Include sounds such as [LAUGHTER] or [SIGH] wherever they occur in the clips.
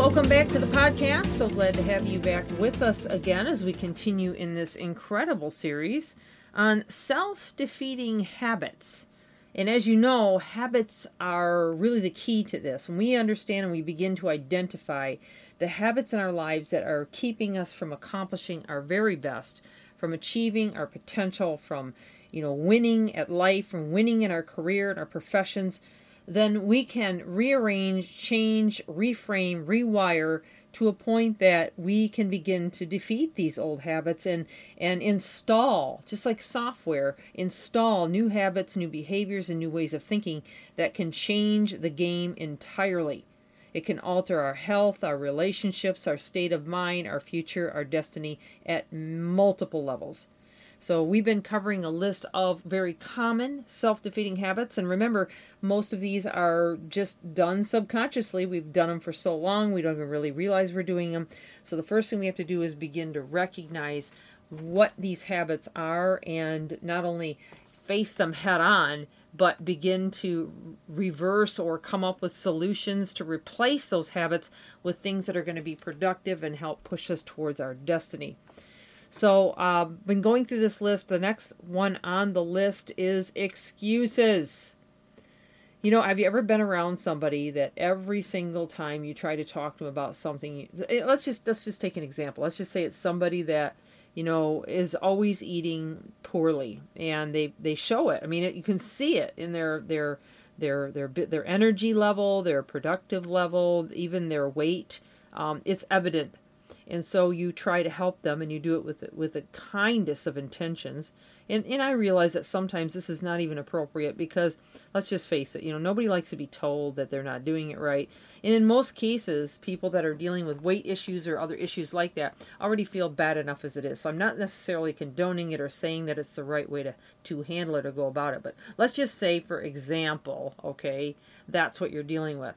Welcome back to the podcast. So glad to have you back with us again as we continue in this incredible series on self defeating habits. And as you know, habits are really the key to this. When we understand and we begin to identify the habits in our lives that are keeping us from accomplishing our very best, from achieving our potential, from you know, winning at life, from winning in our career and our professions, then we can rearrange, change, reframe, rewire to a point that we can begin to defeat these old habits and and install just like software install new habits new behaviors and new ways of thinking that can change the game entirely. It can alter our health our relationships our state of mind our future our destiny at multiple levels so, we've been covering a list of very common self defeating habits. And remember, most of these are just done subconsciously. We've done them for so long, we don't even really realize we're doing them. So, the first thing we have to do is begin to recognize what these habits are and not only face them head on, but begin to reverse or come up with solutions to replace those habits with things that are going to be productive and help push us towards our destiny. So, uh, been going through this list. The next one on the list is excuses. You know, have you ever been around somebody that every single time you try to talk to them about something, let's just let's just take an example. Let's just say it's somebody that you know is always eating poorly, and they they show it. I mean, it, you can see it in their their their their their energy level, their productive level, even their weight. Um, it's evident and so you try to help them and you do it with with the kindest of intentions. And and I realize that sometimes this is not even appropriate because let's just face it you know nobody likes to be told that they're not doing it right. And in most cases people that are dealing with weight issues or other issues like that already feel bad enough as it is. So I'm not necessarily condoning it or saying that it's the right way to to handle it or go about it. But let's just say for example okay that's what you're dealing with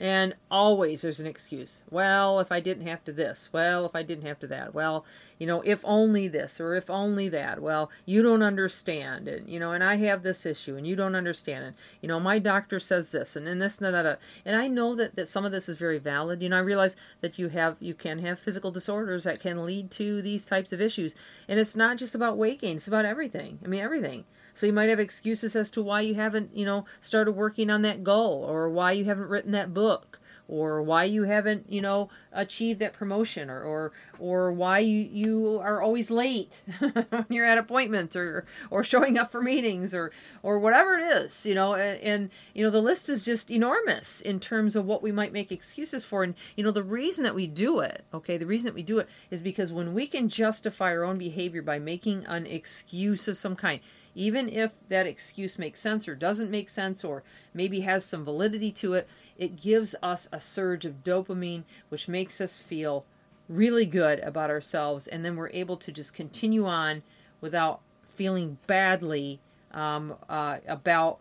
and always there's an excuse. Well, if I didn't have to this. Well, if I didn't have to that. Well, you know, if only this or if only that. Well, you don't understand. And, you know, and I have this issue and you don't understand. And, you know, my doctor says this and then this and that. And I know that, that some of this is very valid. You know, I realize that you have, you can have physical disorders that can lead to these types of issues. And it's not just about weight gain. It's about everything. I mean, everything. So you might have excuses as to why you haven't, you know, started working on that goal or why you haven't written that book or why you haven't, you know, achieved that promotion or or, or why you, you are always late [LAUGHS] when you're at appointments or or showing up for meetings or or whatever it is, you know, and, and you know the list is just enormous in terms of what we might make excuses for. And you know the reason that we do it, okay, the reason that we do it is because when we can justify our own behavior by making an excuse of some kind, even if that excuse makes sense or doesn't make sense or maybe has some validity to it, it gives us a surge of dopamine, which makes us feel really good about ourselves. And then we're able to just continue on without feeling badly um, uh, about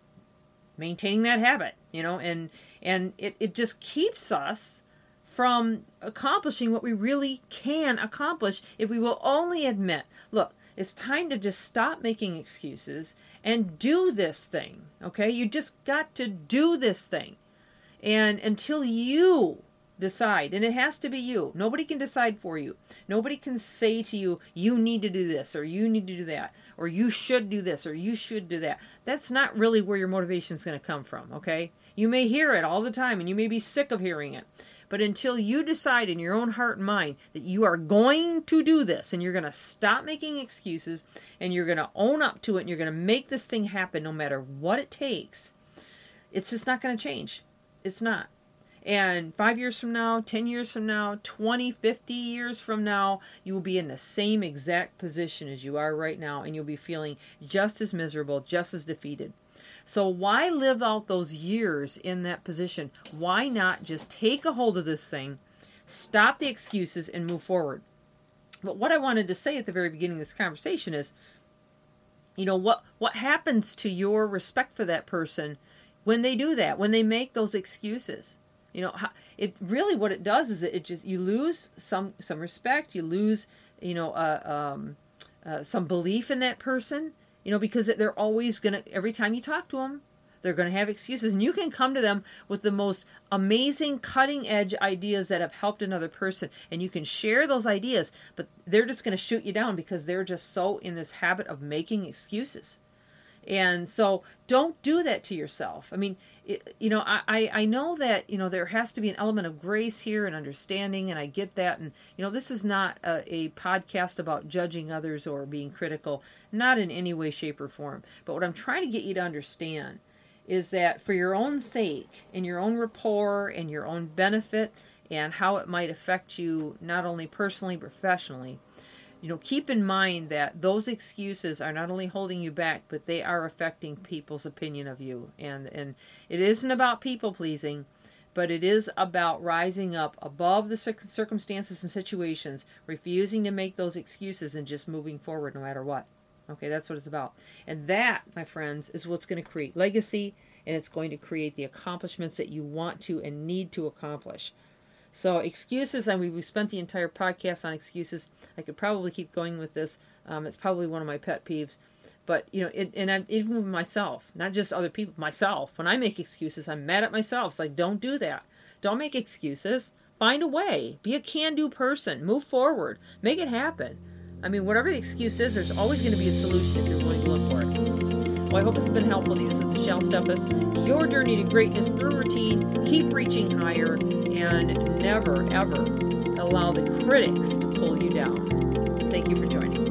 maintaining that habit, you know, and, and it, it just keeps us from accomplishing what we really can accomplish if we will only admit, look, it's time to just stop making excuses and do this thing. Okay? You just got to do this thing. And until you decide, and it has to be you, nobody can decide for you. Nobody can say to you, you need to do this, or you need to do that, or you should do this, or you should do that. That's not really where your motivation is going to come from. Okay? You may hear it all the time, and you may be sick of hearing it. But until you decide in your own heart and mind that you are going to do this and you're going to stop making excuses and you're going to own up to it and you're going to make this thing happen no matter what it takes, it's just not going to change. It's not. And five years from now, 10 years from now, 20, 50 years from now, you will be in the same exact position as you are right now, and you'll be feeling just as miserable, just as defeated. So why live out those years in that position? Why not just take a hold of this thing, stop the excuses, and move forward? But what I wanted to say at the very beginning of this conversation is, you know, what what happens to your respect for that person when they do that, when they make those excuses? You know, it really what it does is it just you lose some some respect, you lose you know uh, um, uh, some belief in that person. You know, because they're always gonna every time you talk to them, they're going to have excuses. And you can come to them with the most amazing, cutting edge ideas that have helped another person. And you can share those ideas, but they're just going to shoot you down because they're just so in this habit of making excuses. And so don't do that to yourself. I mean, it, you know, I, I know that, you know, there has to be an element of grace here and understanding, and I get that. And, you know, this is not a, a podcast about judging others or being critical, not in any way, shape, or form. But what I'm trying to get you to understand is that for your own sake and your own rapport and your own benefit and how it might affect you not only personally professionally you know keep in mind that those excuses are not only holding you back but they are affecting people's opinion of you and and it isn't about people pleasing but it is about rising up above the circumstances and situations refusing to make those excuses and just moving forward no matter what Okay, that's what it's about. And that, my friends, is what's going to create legacy and it's going to create the accomplishments that you want to and need to accomplish. So, excuses, mean, we spent the entire podcast on excuses. I could probably keep going with this. Um, it's probably one of my pet peeves. But, you know, it, and I, even with myself, not just other people, myself, when I make excuses, I'm mad at myself. It's like, don't do that. Don't make excuses. Find a way. Be a can do person. Move forward. Make it happen. I mean, whatever the excuse is, there's always going to be a solution if you're willing to look for it. Well, I hope it's been helpful to you. This is Michelle Steffes. Your journey to greatness through routine. Keep reaching higher and never, ever allow the critics to pull you down. Thank you for joining.